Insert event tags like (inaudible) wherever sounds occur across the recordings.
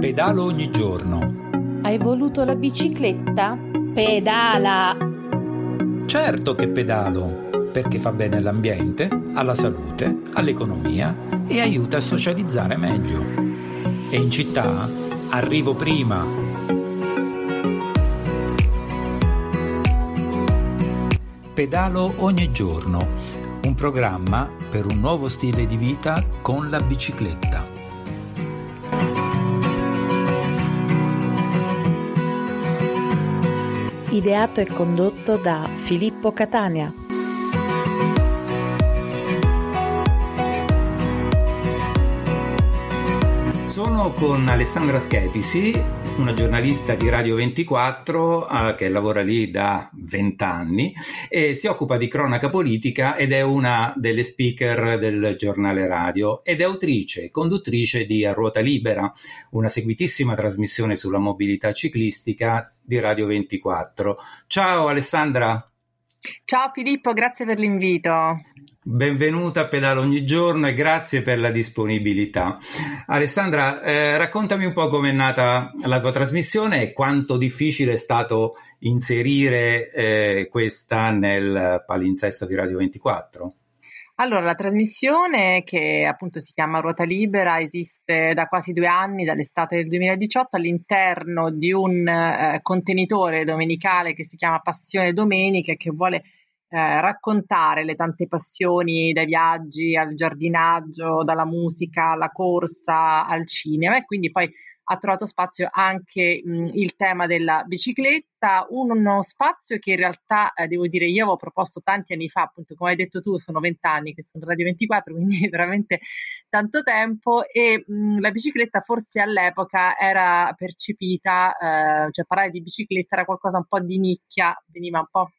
Pedalo ogni giorno. Hai voluto la bicicletta? Pedala! Certo che pedalo, perché fa bene all'ambiente, alla salute, all'economia e aiuta a socializzare meglio. E in città arrivo prima. Pedalo ogni giorno, un programma per un nuovo stile di vita con la bicicletta. Ideato e condotto da Filippo Catania. Sono con Alessandra Schepisi, una giornalista di Radio 24 eh, che lavora lì da vent'anni e si occupa di cronaca politica ed è una delle speaker del giornale radio ed è autrice e conduttrice di A Ruota Libera, una seguitissima trasmissione sulla mobilità ciclistica di Radio 24. Ciao Alessandra. Ciao Filippo, grazie per l'invito. Benvenuta a Pedalo ogni giorno e grazie per la disponibilità. Alessandra, eh, raccontami un po' come è nata la tua trasmissione e quanto difficile è stato inserire eh, questa nel palinsesto di Radio 24. Allora, la trasmissione che appunto si chiama Ruota Libera esiste da quasi due anni, dall'estate del 2018, all'interno di un eh, contenitore domenicale che si chiama Passione Domenica che vuole eh, raccontare le tante passioni dai viaggi al giardinaggio, dalla musica alla corsa al cinema. E quindi poi ha trovato spazio anche mh, il tema della bicicletta, uno spazio che in realtà eh, devo dire io avevo proposto tanti anni fa, appunto come hai detto tu sono vent'anni che sono Radio 24, (laughs) quindi veramente tanto tempo e mh, la bicicletta forse all'epoca era percepita, eh, cioè parlare di bicicletta era qualcosa un po' di nicchia, veniva un po'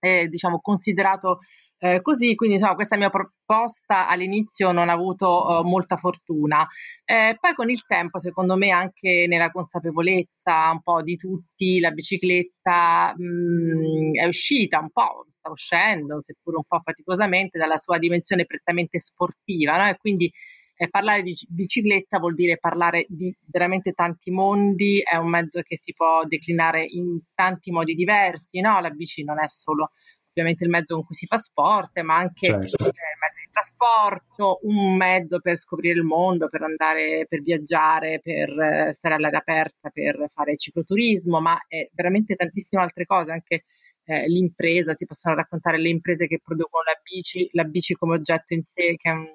eh, diciamo considerato eh, così, quindi insomma, questa mia proposta all'inizio non ha avuto uh, molta fortuna. Eh, poi con il tempo, secondo me, anche nella consapevolezza un po' di tutti, la bicicletta mh, mm, è uscita un po', sta uscendo, seppur un po' faticosamente, dalla sua dimensione prettamente sportiva, no? e quindi eh, parlare di bicicletta vuol dire parlare di veramente tanti mondi, è un mezzo che si può declinare in tanti modi diversi, no? La bici non è solo ovviamente il mezzo con cui si fa sport, ma anche certo. il mezzo di trasporto, un mezzo per scoprire il mondo, per andare, per viaggiare, per eh, stare all'aria aperta, per fare cicloturismo, ma è veramente tantissime altre cose, anche eh, l'impresa, si possono raccontare le imprese che producono la bici, la bici come oggetto in sé, che è un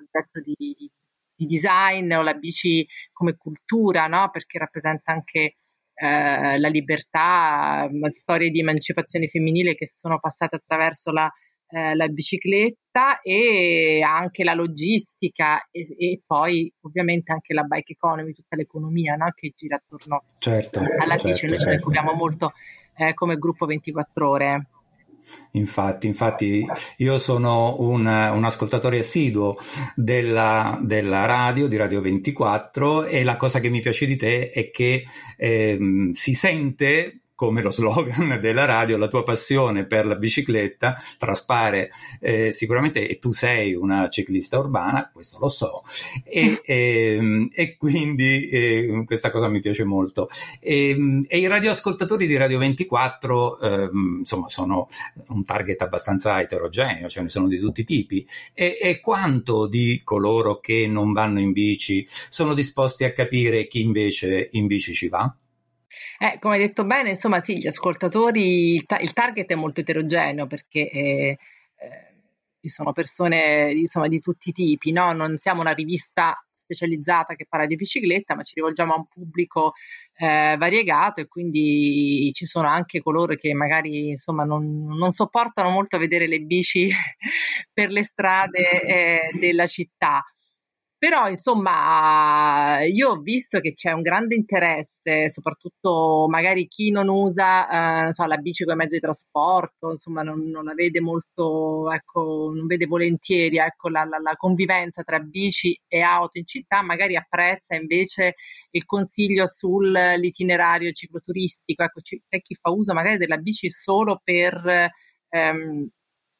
aspetto di, di, di design o la bici come cultura, no? perché rappresenta anche eh, la libertà, storie di emancipazione femminile che sono passate attraverso la, eh, la bicicletta e anche la logistica e, e, poi ovviamente anche la bike economy, tutta l'economia no? che gira attorno certo, alla certo, bici. Noi certo. ce ne occupiamo molto eh, come gruppo 24 ore. Infatti, infatti io sono un, un ascoltatore assiduo della, della, radio, di Radio 24 e la cosa che mi piace di te è che eh, si sente come lo slogan della radio, la tua passione per la bicicletta traspare eh, sicuramente e tu sei una ciclista urbana, questo lo so, e, e, (laughs) ehm, e quindi eh, questa cosa mi piace molto. E, e, i radioascoltatori di Radio 24 eh, insomma sono un target abbastanza eterogeneo, ce ne sono di tutti i tipi, e, e quanto di coloro che non vanno in bici sono disposti a capire chi invece in bici ci va? Eh, come hai detto bene, insomma, sì, gli ascoltatori, il, ta- il target è molto eterogeneo perché eh, eh, ci sono persone insomma, di tutti i tipi, no? non siamo una rivista specializzata che parla di bicicletta, ma ci rivolgiamo a un pubblico eh, variegato e quindi ci sono anche coloro che magari insomma, non, non sopportano molto vedere le bici (laughs) per le strade eh, della città. Però, insomma, io ho visto che c'è un grande interesse, soprattutto magari chi non usa, eh, non so, la bici come mezzo di trasporto, insomma, non, non la vede molto, ecco, non vede volentieri, ecco, la, la, la, convivenza tra bici e auto in città, magari apprezza invece il consiglio sull'itinerario cicloturistico, ecco, c'è chi fa uso magari della bici solo per... Ehm,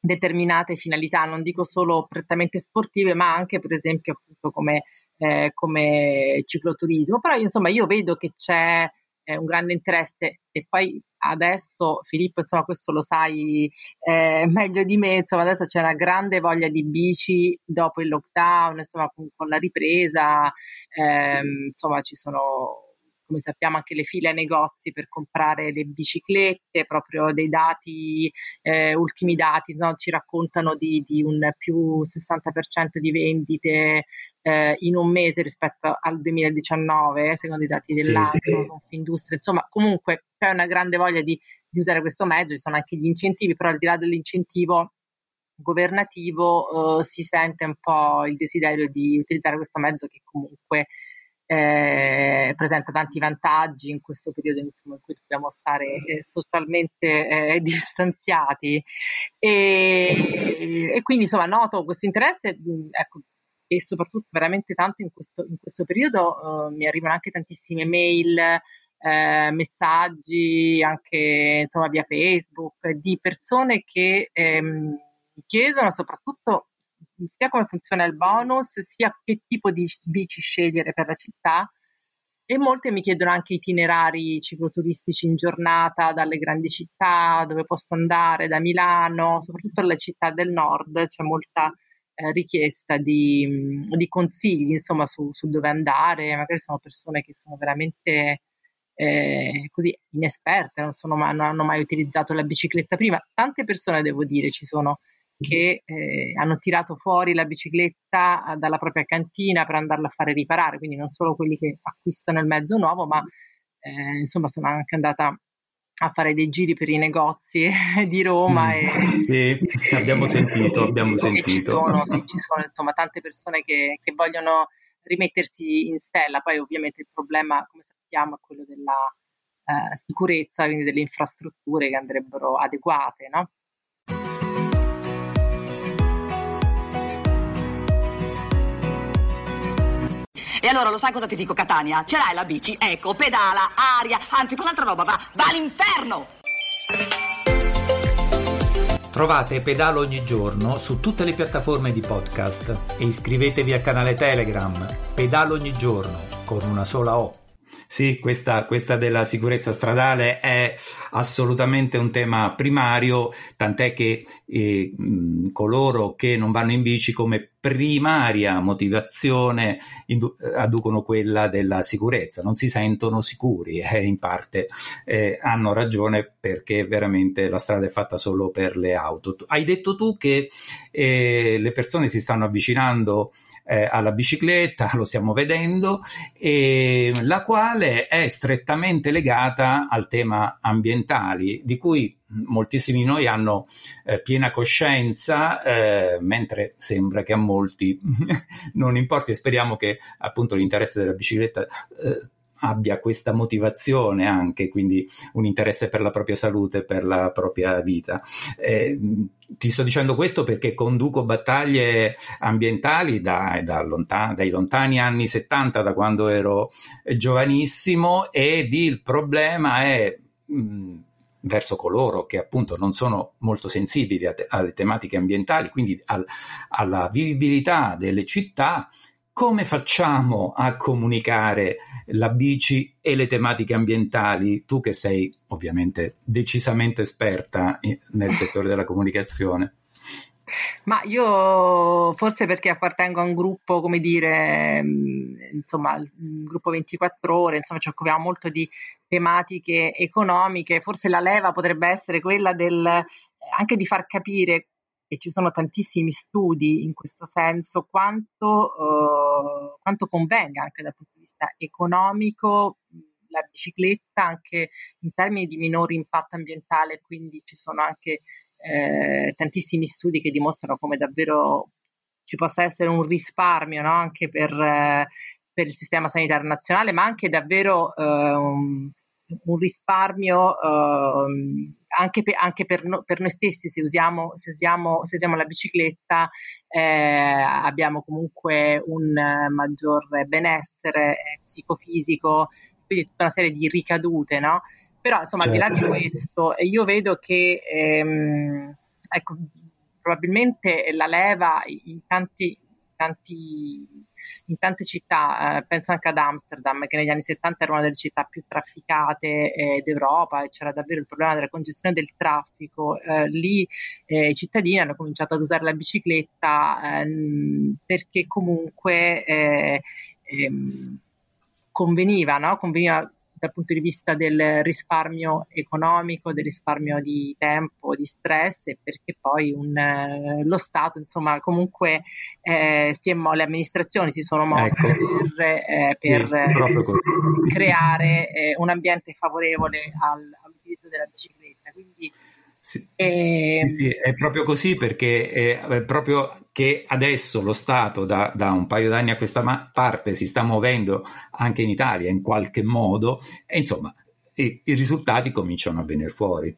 determinate finalità, non dico solo prettamente sportive, ma anche per esempio appunto come, eh, come cicloturismo. Però insomma io vedo che c'è eh, un grande interesse e poi adesso Filippo insomma questo lo sai eh, (laughs) meglio di me, insomma adesso c'è una grande voglia di bici dopo il lockdown, insomma con, con la ripresa, ehm, insomma ci sono come sappiamo anche le file ai negozi per comprare le biciclette, proprio dei dati, eh, ultimi dati no? ci raccontano di, di, un più 60% di vendite eh, in un mese rispetto al 2019, secondo i dati dell'anno, sì. Confindustria, insomma comunque c'è una grande voglia di, di usare questo mezzo, ci sono anche gli incentivi, però al di là dell'incentivo governativo eh, si sente un po' il desiderio di utilizzare questo mezzo che comunque eh, presenta tanti vantaggi in questo periodo insomma, in cui dobbiamo stare eh, socialmente eh, (laughs) distanziati. E, e, quindi insomma noto questo interesse ecco, e soprattutto veramente tanto in questo, in questo periodo mi arrivano anche tantissime mail eh, messaggi anche insomma via Facebook di persone che ehm, chiedono soprattutto sia come funziona il bonus, sia che tipo di bici scegliere per la città. E molte mi chiedono anche itinerari cicloturistici in giornata dalle grandi città, dove posso andare, da Milano, soprattutto alle città del nord, c'è molta eh, richiesta di, di, consigli insomma, su, su, dove andare, magari sono persone che sono veramente eh, così inesperte, non, sono, non hanno mai utilizzato la bicicletta prima. Tante persone, devo dire, ci sono che eh, hanno tirato fuori la bicicletta eh, dalla propria cantina per andarla a fare riparare, quindi non solo quelli che acquistano il mezzo nuovo, ma eh, insomma sono anche andata a fare dei giri per i negozi (laughs) di Roma. Mm, e, sì, (laughs) abbiamo sentito, abbiamo sentito. Ci sono, sì, (laughs) ci sono insomma tante persone che, che, vogliono rimettersi in stella, poi ovviamente il problema, come sappiamo, è quello della eh, sicurezza, quindi delle infrastrutture che andrebbero adeguate, no? E allora lo sai cosa ti dico, Catania? Ce l'hai la bici? Ecco, pedala, aria, anzi fa un'altra roba, va, va all'inferno! Trovate Pedalo ogni giorno su tutte le piattaforme di podcast e iscrivetevi al canale Telegram Pedalo ogni giorno con una sola O. Sì, questa, questa, della sicurezza stradale è assolutamente un tema primario, tant'è che eh, coloro che non vanno in bici come primaria motivazione indu- adducono quella della sicurezza, non si sentono sicuri e (laughs) eh, in parte eh, hanno ragione perché veramente la strada è fatta solo per le auto. Hai detto tu che eh, le persone si stanno avvicinando eh, alla bicicletta, (laughs) lo stiamo vedendo, la quale è strettamente legata al tema ambientali, di cui moltissimi di noi hanno eh, piena coscienza, eh, mentre sembra che a molti (laughs) non importi. E speriamo che appunto l'interesse della bicicletta eh, abbia questa motivazione anche, quindi un interesse per la propria salute, per la propria vita. Eh, ti sto dicendo questo perché conduco battaglie ambientali da, da lontan- dai lontani anni 70, da quando ero giovanissimo, ed il problema è. Mh, verso coloro che appunto non sono molto sensibili te- alle tematiche ambientali, quindi al- alla vivibilità delle città, come facciamo a comunicare la bici e le tematiche ambientali? Tu che sei ovviamente decisamente esperta nel settore della comunicazione. Ma io forse perché appartengo a un gruppo, come dire, mm, insomma, il gruppo 24 ore, insomma, ci occupiamo molto di tematiche economiche, forse la leva potrebbe essere quella del anche di far capire e ci sono tantissimi studi in questo senso, quanto, eh, quanto convenga anche dal punto di vista economico la bicicletta anche in termini di minore impatto ambientale, quindi ci sono anche eh, tantissimi studi che dimostrano come davvero ci possa essere un risparmio no? anche per, eh, per, il sistema sanitario nazionale, ma anche davvero eh, un, un, risparmio ehm, anche, per, anche per, no, per, noi stessi, se usiamo, se usiamo, se usiamo la bicicletta, eh, abbiamo comunque un eh, maggior benessere eh, psicofisico, quindi tutta una serie di ricadute, no? Però insomma, certo. al di là di certo. questo, io vedo che ehm, ecco, probabilmente la leva in tanti, tanti in tante città, eh, penso anche ad Amsterdam, che negli anni 70 era una delle città più trafficate eh, d'Europa e c'era davvero il problema della congestione del traffico. Eh, lì eh, i cittadini hanno cominciato ad usare la bicicletta ehm, perché comunque eh, ehm, conveniva, no? conveniva dal punto di vista del risparmio economico, del risparmio di tempo, di stress e perché poi un, eh, lo Stato, insomma, comunque eh, si è mo- le amministrazioni si sono mosse ecco. per, eh, per sì, creare eh, un ambiente favorevole al, all'utilizzo della bicicletta. Sì, e... sì, sì, è proprio così perché è, è, proprio che adesso lo Stato da, da un paio d'anni a questa ma- parte si sta muovendo anche in Italia in qualche modo e insomma i, i risultati cominciano a venire fuori.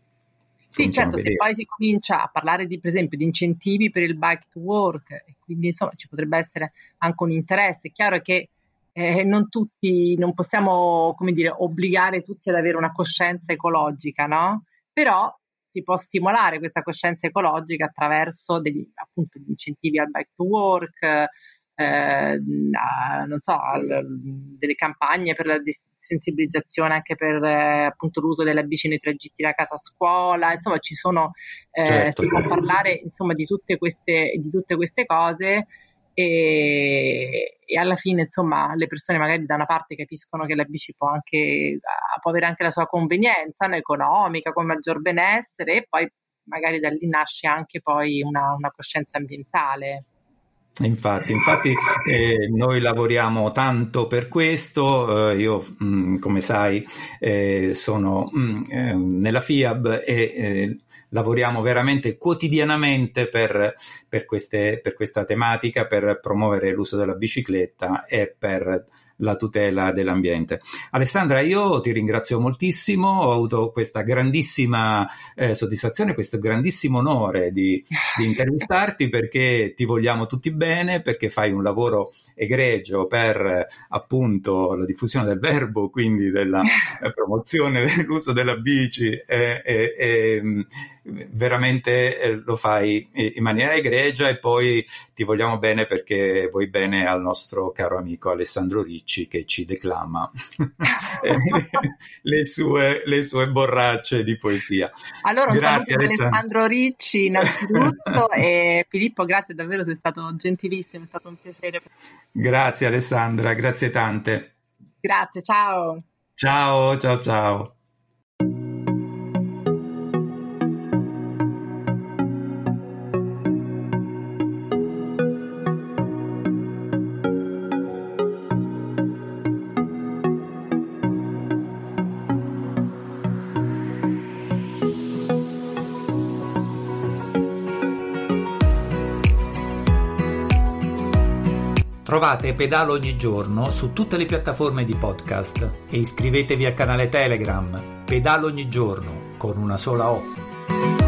Sì, certo, se poi si comincia a parlare di, per esempio, di incentivi per il bike to work, quindi insomma ci potrebbe essere anche un interesse. È chiaro che eh, non tutti, non possiamo, come dire, obbligare tutti ad avere una coscienza ecologica, no? Però si può stimolare questa coscienza ecologica attraverso degli, appunto, gli incentivi al bike to work, eh, a, non so, al, delle campagne per la sensibilizzazione anche per eh, appunto l'uso della bici nei tragitti da casa a scuola, insomma ci sono, eh, certo. si può parlare insomma di tutte queste, di tutte queste cose e, e, alla fine insomma le persone magari da una parte capiscono che la bici può, anche, può avere anche la sua convenienza no, economica con maggior benessere e poi magari da lì nasce anche poi una, una coscienza ambientale. Infatti, infatti eh, noi lavoriamo tanto per questo, eh, io mh, mm, come sai eh, sono mh, mm, ehm, nella FIAB e eh, lavoriamo veramente quotidianamente per, per, queste, per questa tematica, per promuovere l'uso della bicicletta e per la tutela dell'ambiente. Alessandra, io ti ringrazio moltissimo, ho avuto questa grandissima eh, soddisfazione, questo grandissimo onore di, di intervistarti (laughs) perché ti vogliamo tutti bene, perché fai un lavoro egregio per appunto la diffusione del verbo, quindi della (laughs) promozione (laughs) dell'uso della bici e, e, e veramente eh, lo fai in maniera egregia e poi ti vogliamo bene perché vuoi bene al nostro caro amico Alessandro Ricci che ci declama (laughs) (laughs) le, sue, le, sue, borracce di poesia. Allora, grazie Alessandro. Alessandro Ricci innanzitutto (laughs) e Filippo, grazie davvero, sei stato gentilissimo, è stato un piacere. Grazie Alessandra, grazie tante. Grazie, ciao. Ciao, ciao, ciao. Trovate Pedalo ogni giorno su tutte le piattaforme di podcast e iscrivetevi al canale Telegram Pedalo ogni giorno con una sola O.